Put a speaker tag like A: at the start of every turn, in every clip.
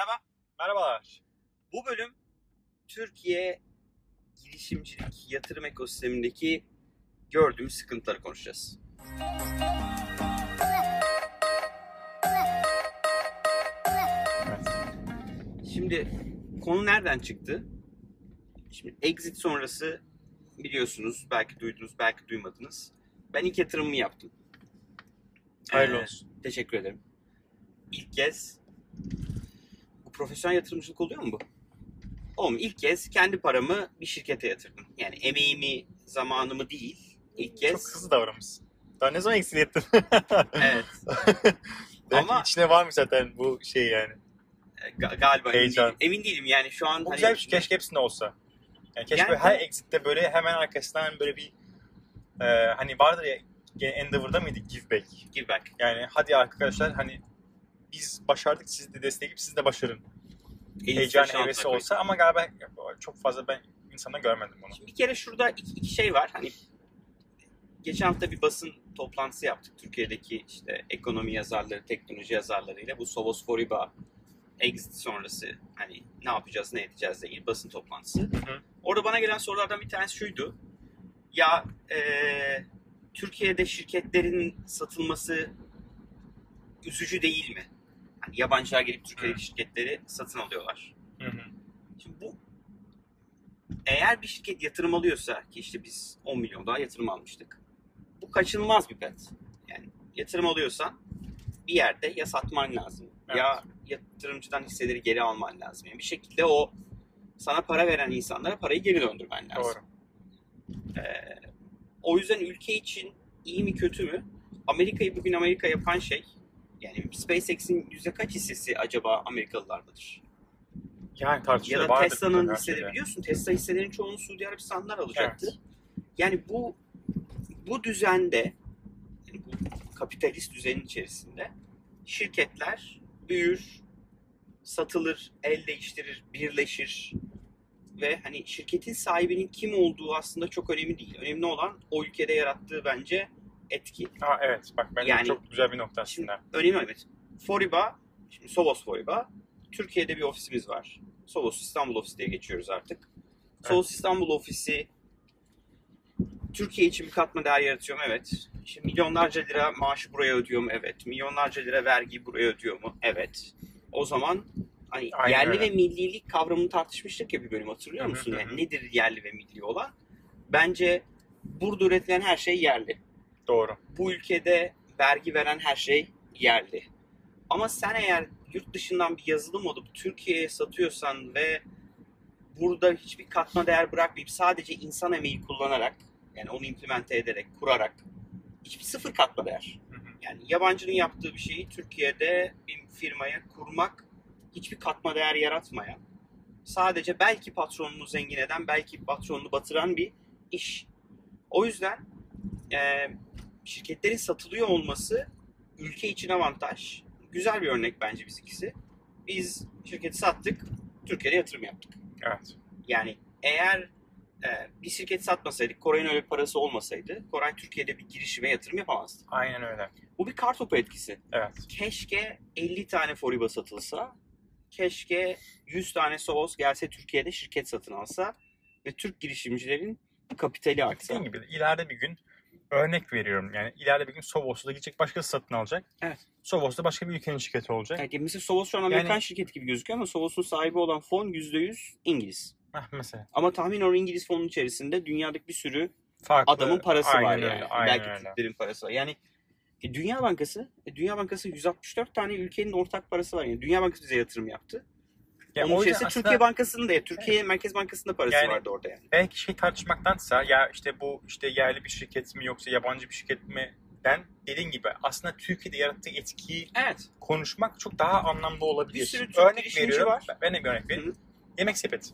A: Merhaba.
B: Merhabalar.
A: Bu bölüm Türkiye girişimcilik yatırım ekosistemindeki gördüğümüz sıkıntıları konuşacağız.
B: Evet.
A: Şimdi konu nereden çıktı? Şimdi exit sonrası biliyorsunuz, belki duydunuz, belki duymadınız. Ben ilk yatırımımı yaptım.
B: Hayırlı
A: Ee,
B: olsun.
A: Teşekkür ederim. İlk kez profesyonel yatırımcılık oluyor mu bu? Oğlum ilk kez kendi paramı bir şirkete yatırdım. Yani emeğimi, zamanımı değil. İlk kez.
B: Çok hızlı davranmışsın. Daha ne zaman eksik ettin?
A: Evet. Ama-
B: içine varmış zaten bu şey yani.
A: Ga- galiba emin
B: Heyecan.
A: değilim. Emin değilim yani şu an
B: Bu
A: hani-
B: güzel bir şey. Keşke hepsinde olsa. Yani keşke
A: Yani
B: böyle her exitte böyle hemen arkasından böyle bir e, hani vardır ya Endeavor'da mıydı? Give back.
A: give back.
B: Yani hadi arkadaşlar hani biz başardık siz de destekleyip siz de başarın. Heyecan
A: koyun.
B: olsa ama galiba çok fazla ben insanda görmedim bunu.
A: Şimdi bir kere şurada iki, iki şey var. Hani geçen hafta bir basın toplantısı yaptık. Türkiye'deki işte ekonomi yazarları, teknoloji yazarlarıyla bu Sovos Foriba exit sonrası hani ne yapacağız, ne edeceğiz ilgili basın toplantısı.
B: hı.
A: Orada bana gelen sorulardan bir tanesi şuydu. Ya eee, Türkiye'de şirketlerin satılması üzücü değil mi? Yabancılar gelip Türkiye'deki şirketleri satın alıyorlar.
B: Hı hı.
A: Şimdi bu eğer bir şirket yatırım alıyorsa ki işte biz 10 milyon daha yatırım almıştık. Bu kaçınılmaz bir bet. Yani yatırım alıyorsan bir yerde ya satman lazım ya yatırımcıdan hisseleri geri alman lazım. Yani bir şekilde o sana para veren insanlara parayı geri döndürmen lazım.
B: Doğru.
A: Ee, o yüzden ülke için iyi mi kötü mü? Amerika'yı bugün Amerika yapan şey yani SpaceX'in yüzde kaç hissesi acaba Amerikalılardadır?
B: Yani
A: Ya
B: tartışılır.
A: da Tesla'nın hisseleri biliyorsun. Tesla hisselerin çoğunu Suudi Arabistanlar alacaktı.
B: Evet.
A: Yani bu bu düzende yani bu kapitalist düzenin içerisinde şirketler büyür, satılır, el değiştirir, birleşir ve hani şirketin sahibinin kim olduğu aslında çok önemli değil. Önemli olan o ülkede yarattığı bence etki.
B: Ha, evet bak bence
A: Yani-
B: çok güzel bir nokta
A: Şimdi
B: aslında.
A: önemli evet. Foriba, şimdi Sovos Foriba. Türkiye'de bir ofisimiz var. Sovos İstanbul ofisi diye geçiyoruz artık. Sovos İstanbul ofisi Türkiye için bir katma değer yaratıyor mu? Evet. İşte milyonlarca lira maaşı buraya ödüyor mu? Evet. Milyonlarca lira vergi buraya ödüyor mu? Evet. O zaman hani
B: Aynen
A: yerli
B: öyle.
A: ve millilik kavramını tartışmıştık ya bir bölüm hatırlıyor
B: Hı hı
A: musun?
B: hı
A: Yani nedir yerli ve milli olan? Bence burada üretilen her şey yerli
B: Doğru.
A: bu ülkede vergi veren her şey yerli. Ama sen eğer yurt dışından bir yazılım alıp Türkiye'ye satıyorsan ve burada hiçbir katma değer bırakmayıp sadece insan emeği kullanarak yani onu implemente ederek, kurarak hiçbir sıfır katma değer. Yani yabancının yaptığı bir şeyi Türkiye'de bir firmaya kurmak hiçbir katma değer yaratmayan sadece belki patronunu zengin eden, belki patronunu batıran bir iş. O yüzden eee şirketlerin satılıyor olması ülke için avantaj. Güzel bir örnek bence bizimkisi. Biz şirketi sattık, Türkiye'de yatırım yaptık.
B: Evet.
A: Yani eğer e, bir şirket satmasaydık, Koray'ın öyle parası olmasaydı, Koray Türkiye'de bir girişime yatırım yapamazdı.
B: Aynen öyle.
A: Bu bir kartopu etkisi.
B: Evet.
A: Keşke 50 tane Foriba satılsa, keşke 100 tane Sovos gelse Türkiye'de şirket satın alsa ve Türk girişimcilerin kapitali artsa.
B: Dediğim gibi ileride bir gün örnek veriyorum. Yani ileride bir gün Sovos'u da gidecek başkası satın alacak.
A: Evet.
B: Sovos da başka bir ülkenin şirketi olacak.
A: Yani mesela Sovos şu an Amerikan
B: Yani-
A: şirketi gibi gözüküyor ama Sovos'un sahibi olan fon %100 İngiliz.
B: Heh, mesela.
A: Ama tahmin o İngiliz fonun içerisinde dünyadaki bir sürü
B: Farklı.
A: adamın parası
B: Aynen
A: var
B: öyle,
A: yani.
B: Aynen
A: Belki
B: öyle.
A: Türklerin parası var. Yani e, Dünya Bankası, e, Dünya Bankası 164 tane ülkenin ortak parası var. Yani Dünya Bankası bize yatırım yaptı.
B: Yani
A: Onun içerisinde
B: aslında
A: Türkiye Bankası'nın da, Türkiye Merkez Bankası'nın da parası
B: Yani-
A: vardı orada yani.
B: belki şey tartışmaktansa ya işte bu işte yerli bir şirket mi yoksa yabancı bir şirket mi den dediğin gibi aslında Türkiye'de yarattığı etkiyi
A: Evet.
B: konuşmak çok daha anlamlı olabilir.
A: Bir sürü Türk
B: örnek veriyorum.
A: var.
B: Ben de bir örnek vereyim.
A: hı.
B: Yemek sepeti.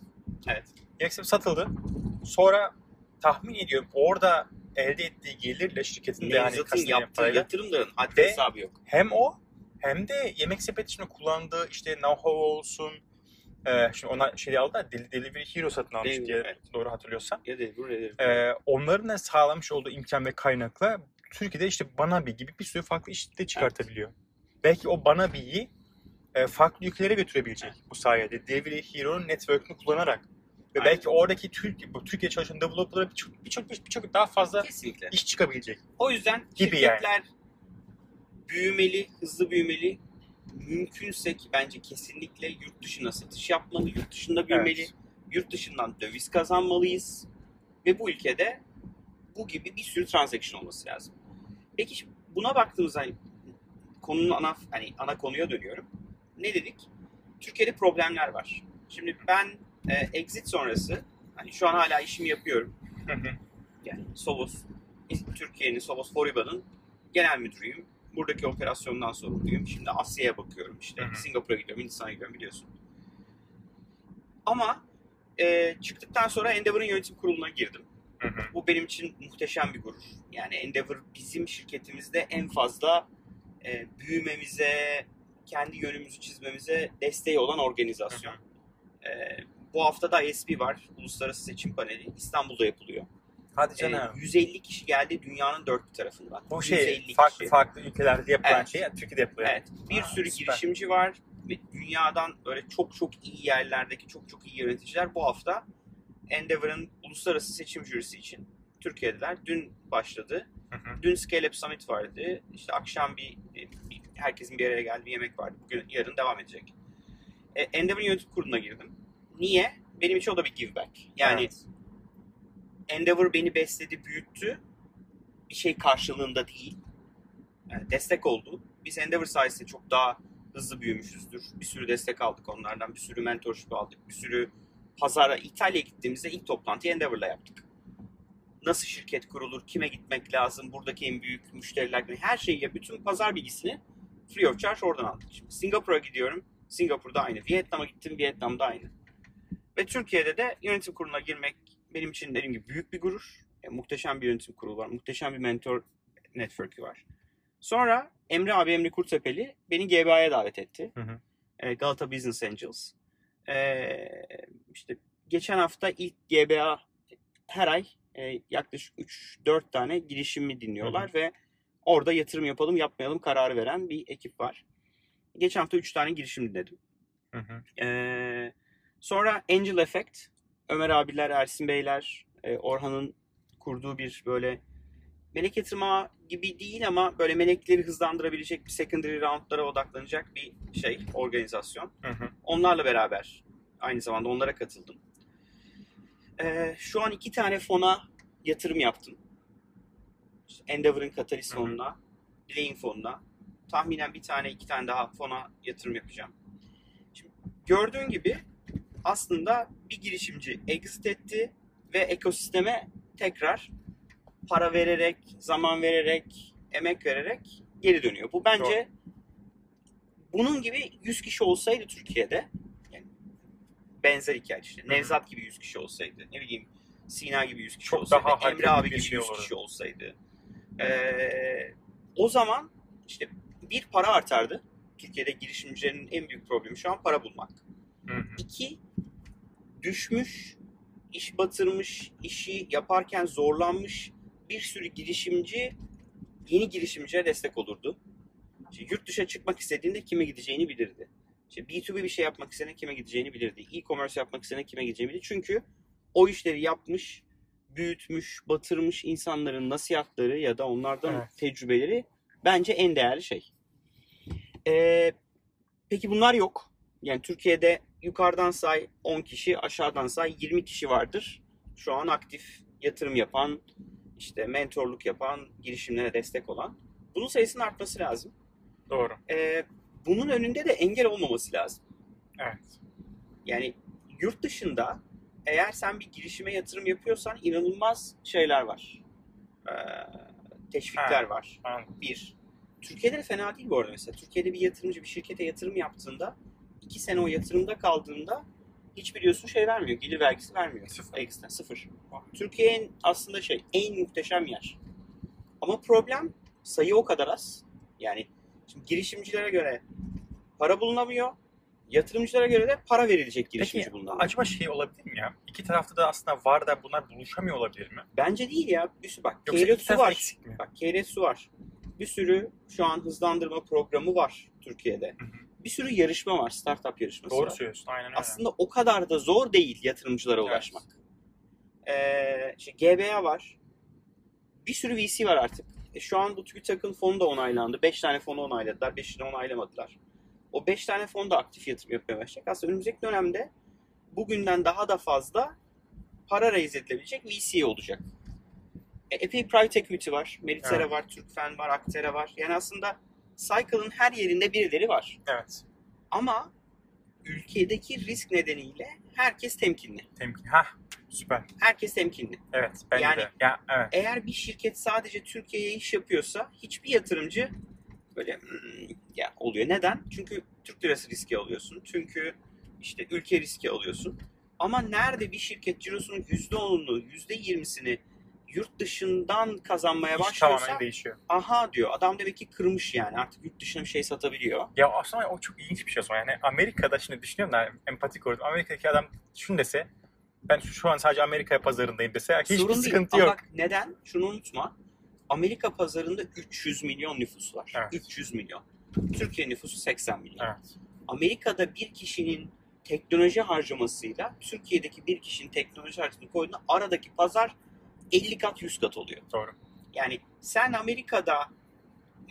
A: Evet.
B: Yemek sepeti satıldı. Sonra tahmin ediyorum orada elde ettiği gelirle şirketin de kastediğim
A: yaptığı yatırımların haddi hesabı yok.
B: hem o hem de yemek sepeti için kullandığı işte know-how olsun. Ee, şimdi ona şey aldı da Del- Delivery Hero satın almış
A: Delivery,
B: diye
A: evet.
B: doğru hatırlıyorsam.
A: Ya nedir?
B: Ee, onların da sağlamış olduğu imkan ve kaynakla Türkiye'de işte Banabi gibi bir sürü farklı iş de çıkartabiliyor. Belki o Banabi'yi e, farklı ülkelere götürebilecek bu sayede. Delivery Hero'nun network'ünü kullanarak. Ve
A: Aynen.
B: belki oradaki Türk, bu Türkiye çalışan developer'lara birçok birçok birçok daha fazla
A: Kesinlikle.
B: iş çıkabilecek.
A: O yüzden
B: Gibi
A: şirketler büyümeli, hızlı büyümeli. Mümkünse ki bence kesinlikle yurt dışına satış yapmalı, yurt dışında büyümeli.
B: Evet.
A: Yurt dışından döviz kazanmalıyız. Ve bu ülkede bu gibi bir sürü transaction olması lazım. Peki buna baktığımızda hani konunun ana hani ana konuya dönüyorum. Ne dedik? Türkiye'de problemler var. Şimdi ben e, exit sonrası hani şu an hala işimi yapıyorum. Yani Sovos, Türkiye'nin Sovos Foriba'nın genel müdürüyüm. Buradaki operasyondan sorumluyum. Şimdi Asya'ya bakıyorum işte.
B: Hı hı.
A: Singapur'a gidiyorum, Hindistan'a gidiyorum biliyorsun. Ama e, çıktıktan sonra Endeavor'ın yönetim kuruluna girdim.
B: Hı hı.
A: Bu benim için muhteşem bir gurur. Yani Endeavor bizim şirketimizde en fazla e, büyümemize, kendi yönümüzü çizmemize desteği olan organizasyon. E, bu hafta da ISP var. Uluslararası Seçim Paneli. İstanbul'da yapılıyor.
B: Hadi
A: E,
B: canım.
A: 150 kişi geldi dünyanın dört bir tarafından.
B: bu şey
A: 150
B: farklı
A: kişi.
B: farklı ülkelerde yapılan
A: Evet.
B: şey Türkiye'de yapılıyor.
A: Evet. Bir
B: Aa,
A: sürü
B: süper.
A: girişimci var ve dünyadan böyle çok çok iyi yerlerdeki çok çok iyi yöneticiler bu hafta Endeavor'ın uluslararası seçim jürisi için Türkiye'deler. Dün başladı.
B: Hı hı.
A: Dün Scale Up Summit vardı. İşte akşam bir, bir- herkesin bir araya geldiği bir yemek vardı. Bugün yarın devam edecek. E, Endeavor'ın yönetim kuruluna girdim. Niye? Benim için o da bir give back. Yani
B: Evet.
A: Endeavor beni besledi, büyüttü. Bir şey karşılığında değil. Yani destek oldu. Biz Endeavor sayesinde çok daha hızlı büyümüşüzdür. Bir sürü destek aldık onlardan. Bir sürü mentorship aldık. Bir sürü pazara İtalya'ya gittiğimizde ilk toplantıyı Endeavor'la yaptık. Nasıl şirket kurulur, kime gitmek lazım, buradaki en büyük müşteriler, her şeyi bütün pazar bilgisini free of charge oradan aldık. Şimdi Singapur'a gidiyorum. Singapur'da aynı. Vietnam'a gittim. Vietnam'da aynı. Ve Türkiye'de de yönetim kuruluna girmek benim için dediğim gibi büyük bir gurur. E, muhteşem bir yönetim kurulu var. Muhteşem bir mentor network'ü var. Sonra Emre abi Emre Kurtepeli beni GBA'ya davet etti.
B: Hı hı.
A: E, Galata Business Angels. E, işte geçen hafta ilk GBA her ay e, yaklaşık 3-4 tane girişimi dinliyorlar ve orada yatırım yapalım yapmayalım kararı veren bir ekip var. Geçen hafta 3 tane girişim dinledim.
B: Hı hı.
A: Ee, sonra Angel Effect, Ömer abiler, Ersin Beyler, e, Orhan'ın kurduğu bir böyle melek yatırma gibi değil ama böyle melekleri hızlandırabilecek bir secondary roundlara odaklanacak bir şey, organizasyon.
B: Hı hı.
A: Onlarla beraber aynı zamanda onlara katıldım. Ee, şu an iki tane fona yatırım yaptım. İşte Endeavor'ın Catalyst
B: Hı hı.
A: fonuna, Dilay'in fonuna. Tahminen bir tane iki tane daha fona yatırım yapacağım. Şimdi gördüğün gibi aslında bir girişimci exit etti ve ekosisteme tekrar para vererek, zaman vererek, emek vererek geri dönüyor. Bu bence bunun gibi 100 kişi olsaydı Türkiye'de yani benzer hikaye işte. Nevzat gibi 100 kişi olsaydı. Ne bileyim Sina gibi 100 kişi
B: Çok
A: olsaydı.
B: daha
A: Emre abi gibi
B: şey
A: 100
B: olurdu.
A: kişi olsaydı. Ee, o zaman işte bir para artardı. Türkiye'de girişimcilerin en büyük problemi şu an para bulmak.
B: Hı hı.
A: İki, düşmüş, iş batırmış, işi yaparken zorlanmış bir sürü girişimci yeni girişimciye destek olurdu. İşte yurt dışına çıkmak istediğinde kime gideceğini bilirdi. İşte B2B bir şey yapmak istediğinde kime gideceğini bilirdi. E-commerce yapmak istediğinde kime gideceğini bilirdi. Çünkü o işleri yapmış, büyütmüş, batırmış insanların nasihatleri ya da onlardan
B: Evet.
A: tecrübeleri bence en değerli şey. Ee, peki bunlar yok. Yani Türkiye'de yukarıdan say 10 kişi, aşağıdan say 20 kişi vardır. Şu an aktif yatırım yapan, işte mentorluk yapan, girişimlere destek olan. Bunun sayısının artması lazım.
B: Doğru.
A: Ee, bunun önünde de engel olmaması lazım.
B: Evet.
A: Yani yurt dışında eğer sen bir girişime yatırım yapıyorsan inanılmaz şeyler var. Ee, teşvikler
B: Ha.
A: var.
B: Anladım.
A: Bir. Türkiye'de de fena değil bu arada mesela. Türkiye'de bir yatırımcı bir şirkete yatırım yaptığında iki sene o yatırımda kaldığında hiç biliyorsun şey vermiyor. Gelir vergisi vermiyor.
B: Sıfır.
A: Ekstra sıfır. Türkiye'nin aslında şey en muhteşem yer. Ama problem sayı o kadar az. Yani şimdi girişimcilere göre para bulunamıyor. Yatırımcılara göre de para verilecek girişimci
B: Peki
A: bulunamıyor.
B: acaba şey olabilir mi ya? İki tarafta da aslında var da bunlar buluşamıyor olabilir mi?
A: Bence değil ya. Bir sürü bak.
B: Yoksa iki
A: Keyret su
B: taraf
A: var.
B: eksik mi?
A: Bak Keyret su var. Bir sürü şu an hızlandırma programı var Türkiye'de.
B: Hı hı.
A: Bir sürü yarışma var. Startup yarışması
B: Doğru
A: var.
B: söylüyorsun. Aynen öyle.
A: Aslında o kadar da zor değil yatırımcılara
B: Evet.
A: ulaşmak. Ee, işte GBA var. Bir sürü VC var artık. E, şu an bu TÜBİTAK'ın fonu da onaylandı. 5 tane fonu onayladılar. 5'ini onaylamadılar. O 5 tane fon da aktif yatırım yapmaya başlayacak. Aslında önümüzdeki dönemde bugünden daha da fazla para raise edilebilecek VC olacak. E, epey private equity var. Meritere
B: Evet.
A: var, Türkfen var, Aktere var. Yani aslında Cycle'ın her yerinde birileri var.
B: Evet.
A: Ama ülkedeki risk nedeniyle herkes temkinli.
B: Temkin. Hah. Süper.
A: Herkes temkinli.
B: Evet. Bence
A: Yani-
B: de. Ya, evet.
A: Eğer bir şirket sadece Türkiye'ye iş yapıyorsa hiçbir yatırımcı böyle "Hmm," ya oluyor. Neden? Çünkü Türk lirası riski alıyorsun. Çünkü işte ülke riski alıyorsun. Ama nerede bir şirket cirosunun %10'unu, %20'sini yurt dışından kazanmaya
B: İş
A: başlıyorsa
B: tamamen değişiyor.
A: aha diyor. Adam demek ki kırmış yani. Artık yurt dışına bir şey satabiliyor.
B: Ya aslında o çok ilginç bir şey zaman. Yani Amerika'da şimdi düşünüyorum da empatik olarak Amerika'daki adam şunu dese ben şu- an sadece Amerika pazarındayım dese hiçbir
A: Sorun değil.
B: sıkıntı
A: Ama
B: yok.
A: bak neden? Şunu unutma. Amerika pazarında 300 milyon nüfus var.
B: Evet.
A: 300 milyon. Türkiye nüfusu 80 milyon.
B: Evet.
A: Amerika'da bir kişinin teknoloji harcamasıyla Türkiye'deki bir kişinin teknoloji harcamasını koyduğunda aradaki pazar 50 kat 100 kat oluyor.
B: Doğru.
A: Yani sen Amerika'da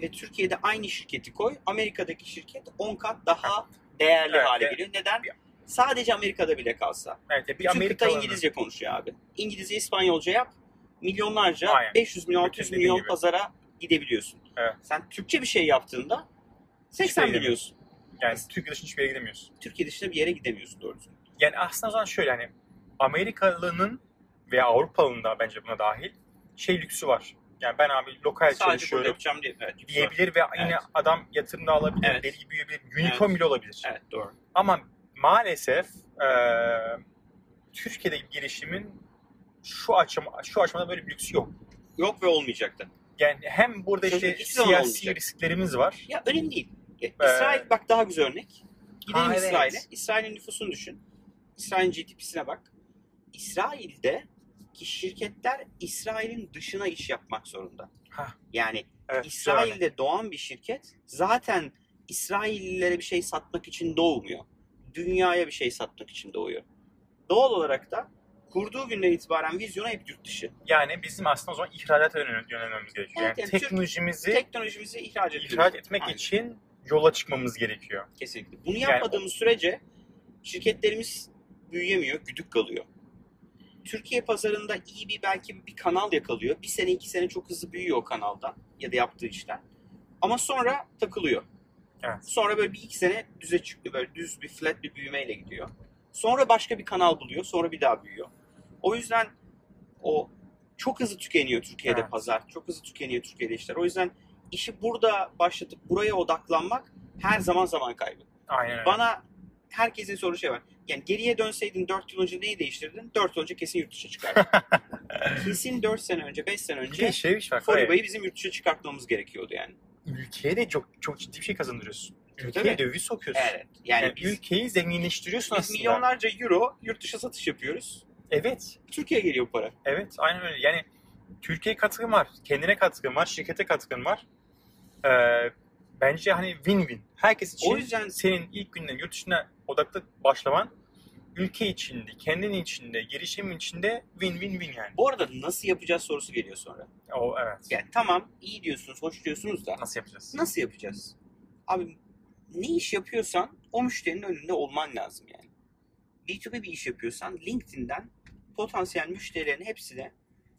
A: ve Türkiye'de aynı şirketi koy. Amerika'daki şirket 10 kat daha değerli
B: Evet,
A: hale geliyor. Neden? Sadece Amerika'da bile kalsa.
B: Evet, bir
A: Bütün kıta
B: Amerikalı'nın
A: İngilizce konuşuyor abi. İngilizce, İspanyolca yap. Milyonlarca,
B: Aynen.
A: 500 milyon, 600
B: Dediğin
A: milyon
B: gibi.
A: pazara gidebiliyorsun.
B: Evet.
A: Sen Türkçe bir şey yaptığında 80
B: yere
A: biliyorsun.
B: yani Türkiye dışında hiçbir yere gidemiyorsun.
A: Türkiye dışında bir yere gidemiyorsun doğrusu.
B: Yani aslında o zaman şöyle hani Amerikalı'nın veya Avrupalı'nın da bence buna dahil şey lüksü var. Yani ben abi lokal
A: Sadece
B: çalışıyorum
A: yapacağım diye. Evet,
B: diyebilir ve yine
A: Evet.
B: adam yatırım da alabilir,
A: Evet.
B: deli gibi büyüyebilir, unicorn bile olabilir.
A: Evet doğru.
B: Ama maalesef e, Türkiye'de girişimin şu aşama, şu aşamada böyle bir lüksü yok.
A: Yok ve olmayacak da.
B: Yani hem burada
A: Çünkü
B: işte
A: zaman
B: siyasi
A: olmayacak.
B: risklerimiz var.
A: Ya önemli değil. Ya, İsrail bak daha güzel örnek. Gidelim
B: Ha, evet.
A: İsrail'e. İsrail'in nüfusunu düşün. İsrail'in GDP'sine bak. İsrail'de ki şirketler İsrail'in dışına iş yapmak zorunda.
B: Hah.
A: Yani
B: Evet,
A: İsrail'de doğan bir şirket zaten İsraillilere bir şey satmak için doğmuyor. Dünyaya bir şey satmak için doğuyor. Doğal olarak da kurduğu günden itibaren vizyonu hep yurt dışı.
B: Yani bizim aslında o zaman ihracata yönel- yönelmemiz gerekiyor.
A: Evet,
B: yani
A: yani
B: teknolojimizi
A: Teknolojimizi ihraç etmek,
B: ihraç etmek
A: Aynen.
B: için yola çıkmamız gerekiyor.
A: Kesinlikle. Bunu
B: Yani
A: yapmadığımız sürece şirketlerimiz büyüyemiyor, güdük kalıyor. Türkiye pazarında iyi bir belki bir kanal yakalıyor. Bir sene iki sene çok hızlı büyüyor o kanaldan ya da yaptığı işten. Ama sonra takılıyor.
B: Evet.
A: Sonra böyle bir iki sene düze çıkıyor. Böyle düz bir flat bir büyümeyle gidiyor. Sonra başka bir kanal buluyor. Sonra bir daha büyüyor. O yüzden o çok hızlı tükeniyor Türkiye'de
B: Evet.
A: pazar. Çok hızlı tükeniyor Türkiye'de işler. O yüzden işi burada başlatıp buraya odaklanmak her zaman zaman kaybı.
B: Aynen öyle.
A: Bana herkesin soru şey var. Yani geriye dönseydin 4 yıl önce neyi değiştirdin? 4 yıl önce kesin yurt dışına çıkardın. kesin 4 sene önce, 5 sene önce
B: şey
A: Foriba'yı bizim yurt dışına çıkartmamız gerekiyordu yani.
B: Ülkeye de çok çok ciddi bir şey kazandırıyorsun. Ülkeye
A: tabii.
B: döviz sokuyorsun.
A: Evet. Yani,
B: Yani
A: biz,
B: ülkeyi zenginleştiriyorsun
A: biz
B: aslında.
A: milyonlarca euro yurt dışı satış yapıyoruz.
B: Evet.
A: Türkiye'ye geliyor bu para.
B: Evet. Aynen öyle. Yani Türkiye'ye katkın var. Kendine katkın var. Şirkete katkın var. Ee, bence hani win-win. Herkes için
A: O yüzden
B: senin ilk günden yurt dışına odaklı başlaman ülke içinde, kendin içinde, girişimin içinde win-win-win yani.
A: bu arada nasıl yapacağız sorusu geliyor sonra.
B: O evet.
A: Yani tamam iyi diyorsunuz, hoş diyorsunuz da
B: Nasıl yapacağız?
A: nasıl yapacağız? Abi ne iş yapıyorsan o müşterinin önünde olman lazım yani. B2B bir iş yapıyorsan LinkedIn'den potansiyel müşterilerin hepsine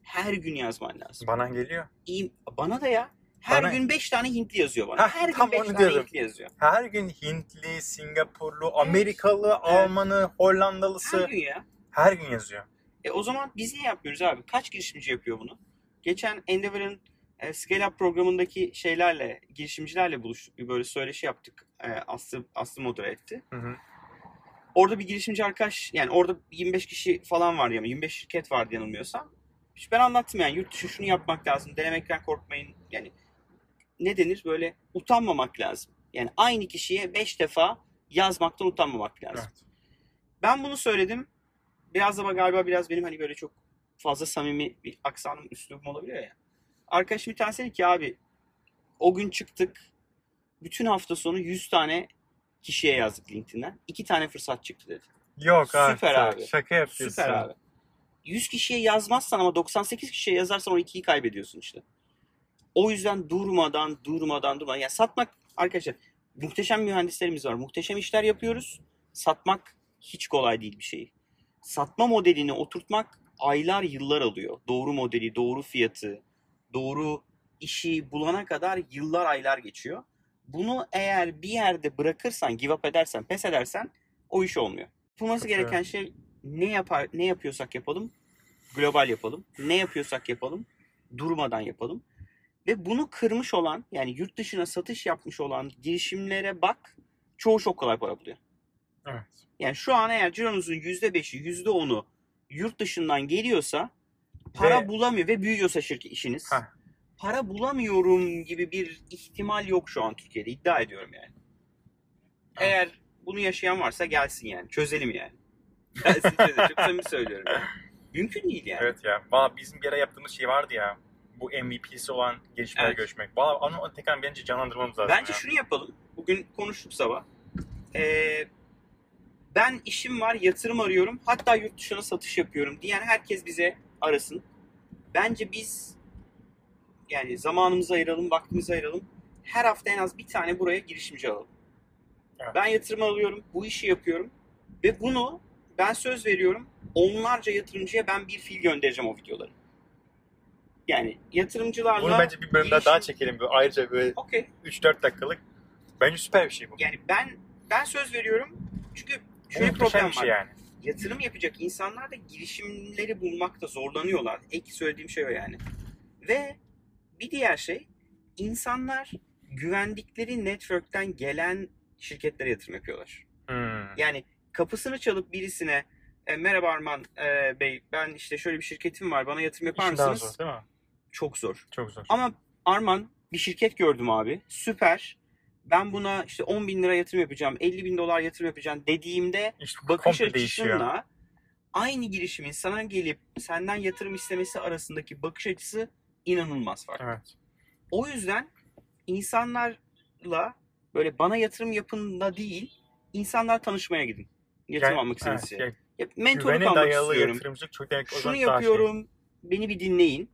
A: her gün yazman lazım.
B: Bana geliyor.
A: İyi, bana da ya. Her
B: Bana-
A: gün 5 tane Hintli yazıyor bana.
B: Hah,
A: her gün 5
B: onu
A: tane
B: diyordum.
A: Hintli yazıyor.
B: Her gün Hintli, Singapurlu, Amerikalı, Almanı, Hollandalısı
A: Her gün ya.
B: her gün yazıyor.
A: E o zaman biz niye yapmıyoruz abi? Kaç girişimci yapıyor bunu? Geçen Endeavor'ın e, Scale Up programındaki şeylerle, girişimcilerle buluştuk. Bir böyle söyleşi yaptık. E, Aslı, Aslı modere etti.
B: Hı hı.
A: Orada bir girişimci arkadaş, yani orada 25 kişi falan vardı yani 25 şirket vardı yanılmıyorsam. İşte ben anlattım yani yurt dışı şunu yapmak lazım, denemekten korkmayın. Yani ne denir böyle utanmamak lazım. Yani aynı kişiye 5 defa yazmaktan utanmamak lazım.
B: Evet.
A: Ben bunu söyledim. Biraz da galiba biraz benim hani böyle çok fazla samimi bir aksanım, üslubum olabiliyor ya. Arkadaşım bir tanesi dedi ki abi o gün çıktık. Bütün hafta sonu 100 tane kişiye yazdık LinkedIn'den. İki tane fırsat çıktı dedi.
B: Yok
A: Süper
B: artık.
A: abi.
B: Şaka yapıyorsun.
A: Süper abi. 100 kişiye yazmazsan ama 98 kişiye yazarsan o ikiyi kaybediyorsun işte. O yüzden durmadan durmadan durmadan. Yani satmak arkadaşlar muhteşem mühendislerimiz var. Muhteşem işler yapıyoruz. Satmak hiç kolay değil bir şey. Satma modelini oturtmak aylar yıllar alıyor. Doğru modeli, doğru fiyatı, doğru işi bulana kadar yıllar aylar geçiyor. Bunu eğer bir yerde bırakırsan, give up edersen, pes edersen o iş olmuyor. Yapılması gereken şey ne yapar ne yapıyorsak yapalım global yapalım. Ne yapıyorsak yapalım durmadan yapalım. Ve bunu kırmış olan yani yurt dışına satış yapmış olan girişimlere bak çoğu çok kolay para buluyor.
B: Evet.
A: Yani şu an eğer cironuzun %5'i %10'u yurt dışından geliyorsa para
B: Ve-
A: bulamıyor ve büyüyorsa şirket işiniz.
B: Heh.
A: Para bulamıyorum gibi bir ihtimal yok şu an Türkiye'de iddia ediyorum yani. Eğer bunu yaşayan varsa gelsin yani. Çözelim yani. Gelsin çözelim. Çok samimi söylüyorum. Yani. Mümkün değil yani.
B: Evet ya. Valla bizim bir ara yaptığımız şey vardı ya. Bu MVP'si olan gelişmelere
A: Evet.
B: görüşmek. Valla onu tekrar bence canlandırmamız lazım.
A: Bence
B: ya.
A: şunu yapalım. Bugün konuştuk sabah. Ee, ben işim var, yatırım arıyorum. Hatta yurt dışına satış yapıyorum diyen herkes bize arasın. Bence biz yani zamanımızı ayıralım, vaktimizi ayıralım. Her hafta en az bir tane buraya girişimci alalım.
B: Evet.
A: Ben yatırım alıyorum, bu işi yapıyorum. Ve bunu ben söz veriyorum. Onlarca yatırımcıya ben bir fil göndereceğim o videoları. Yani yatırımcılarla...
B: Bunu bence bir bölüm daha, çekelim. Böyle ayrıca böyle
A: Okey.
B: 3-4 dakikalık. Bence süper bir şey bu.
A: Yani ben ben söz veriyorum. Çünkü şöyle bir
B: Muhteşem
A: problem
B: bir
A: var.
B: şey yani.
A: Yatırım yapacak insanlar da girişimleri bulmakta zorlanıyorlar. İlk söylediğim şey o yani. Ve bir diğer şey insanlar güvendikleri network'ten gelen şirketlere yatırım yapıyorlar.
B: Hmm.
A: Yani kapısını çalıp birisine e, merhaba Arman e, Bey ben işte şöyle bir şirketim var bana yatırım yapar
B: İşin
A: mısınız?
B: zor değil mi?
A: Çok zor.
B: Çok zor.
A: Ama Arman bir şirket gördüm abi. Süper. Ben buna işte 10 bin lira yatırım yapacağım, 50 bin dolar yatırım yapacağım dediğimde
B: İşte
A: bakış
B: komple değişiyor.
A: açısınla aynı girişimin sana gelip senden yatırım istemesi arasındaki bakış açısı inanılmaz farklı.
B: Evet.
A: O yüzden insanlarla böyle bana yatırım yapın da değil, insanlar tanışmaya gidin. Yatırım
B: Yani-
A: almak
B: evet,
A: istediğiniz
B: yani
A: Ya Mentorluk almak istiyorum.
B: yatırımcılık çok demek
A: Şunu
B: daha şey.
A: yapıyorum, beni bir dinleyin.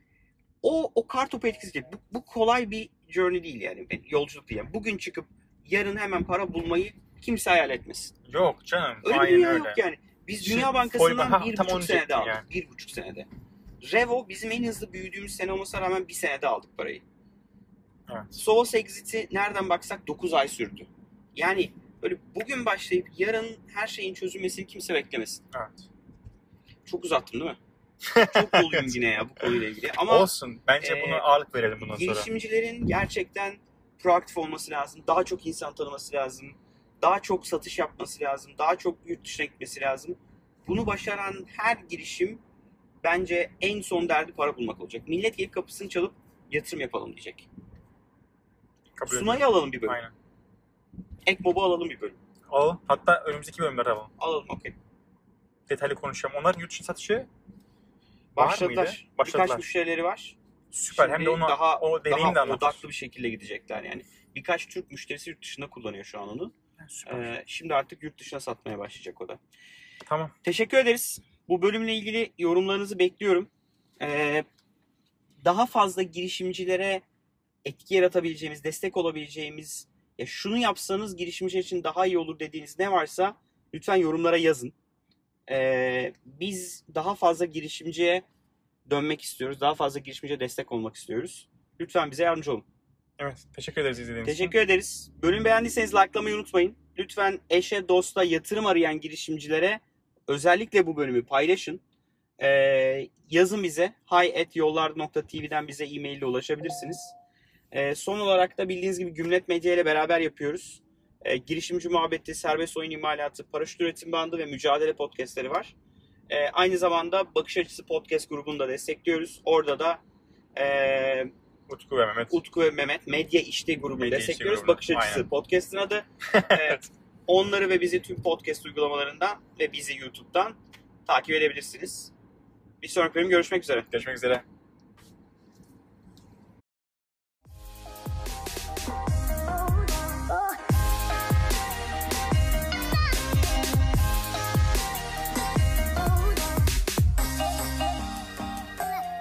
A: O o kar topu etkisi. Bu, bu kolay bir journey değil yani. Yolculuk değil. Yani bugün çıkıp yarın hemen para bulmayı kimse hayal etmesin.
B: Yok canım.
A: Öyle
B: aynen
A: bir dünya
B: öyle.
A: yok yani. Biz
B: Şimdi
A: Dünya Bankası'ndan
B: Foyba- ha,
A: bir buçuk senede aldık.
B: yani.
A: Bir buçuk senede. Revo bizim en hızlı büyüdüğümüz sene olmasına rağmen bir senede aldık parayı.
B: Evet.
A: Soğos Exit'i nereden baksak 9 ay sürdü. Yani böyle bugün başlayıp yarın her şeyin çözülmesini kimse beklemesin.
B: Evet.
A: Çok uzattım değil mi? Çok doluyum yine ya bu konuyla ilgili. Ama
B: Olsun. Bence
A: e,
B: buna ağırlık verelim bundan sonra.
A: girişimcilerin gerçekten proaktif olması lazım. Daha çok insan tanıması lazım. Daha çok satış yapması lazım. Daha çok yurt dışına gitmesi lazım. Bunu başaran her girişim bence en son derdi para bulmak olacak. Millet gelip kapısını çalıp yatırım yapalım diyecek.
B: Kabul
A: Sunay'ı alalım bir bölüm.
B: Aynen.
A: Ekmob'u alalım bir bölüm.
B: Alalım. Hatta önümüzdeki bölümlerde alalım.
A: Alalım okey.
B: Detaylı konuşalım. Onların yurt dışı satışı
A: Başladılar.
B: mıydı? Başladılar.
A: Birkaç müşterileri var.
B: Süper. Hem
A: Şimdi
B: de onu,
A: daha,
B: o deneyim de
A: daha
B: anlatır.
A: odaklı bir şekilde gidecekler yani. Birkaç Türk müşterisi yurt dışında kullanıyor şu an onu.
B: Süper.
A: Ee, şimdi artık yurt dışına satmaya başlayacak o da.
B: Tamam.
A: Teşekkür ederiz. Bu bölümle ilgili yorumlarınızı bekliyorum. Ee, daha fazla girişimcilere etki yaratabileceğimiz, destek olabileceğimiz, ya şunu yapsanız girişimciler için daha iyi olur dediğiniz ne varsa lütfen yorumlara yazın. Ee, biz daha fazla girişimciye dönmek istiyoruz. Daha fazla girişimciye destek olmak istiyoruz. Lütfen bize yardımcı olun.
B: Evet. Teşekkür ederiz izlediğiniz için.
A: Teşekkür ederiz. Bölüm beğendiyseniz likelamayı unutmayın. Lütfen eşe, dosta yatırım arayan girişimcilere özellikle bu bölümü paylaşın. Ee, yazın bize hi@yollar.tv'den bize e-mail ile ulaşabilirsiniz. Ee, son olarak da bildiğiniz gibi Gümlet Medya ile beraber yapıyoruz. Ee, girişimci muhabbeti, serbest oyun imalatı, paraşüt üretim bandı ve mücadele podcastleri var. Ee, aynı zamanda Bakış Açısı Podcast grubunu da destekliyoruz. Orada da ee,
B: Utku ve Mehmet.
A: Utku ve Mehmet Medya İşte grubunu
B: Medya İşte
A: destekliyoruz.
B: grubu,
A: Bakış Açısı
B: aynen.
A: Podcast'ın adı. Ee, onları ve bizi tüm podcast uygulamalarından ve bizi YouTube'dan takip edebilirsiniz. Bir sonraki bölüm görüşmek üzere.
B: Görüşmek üzere.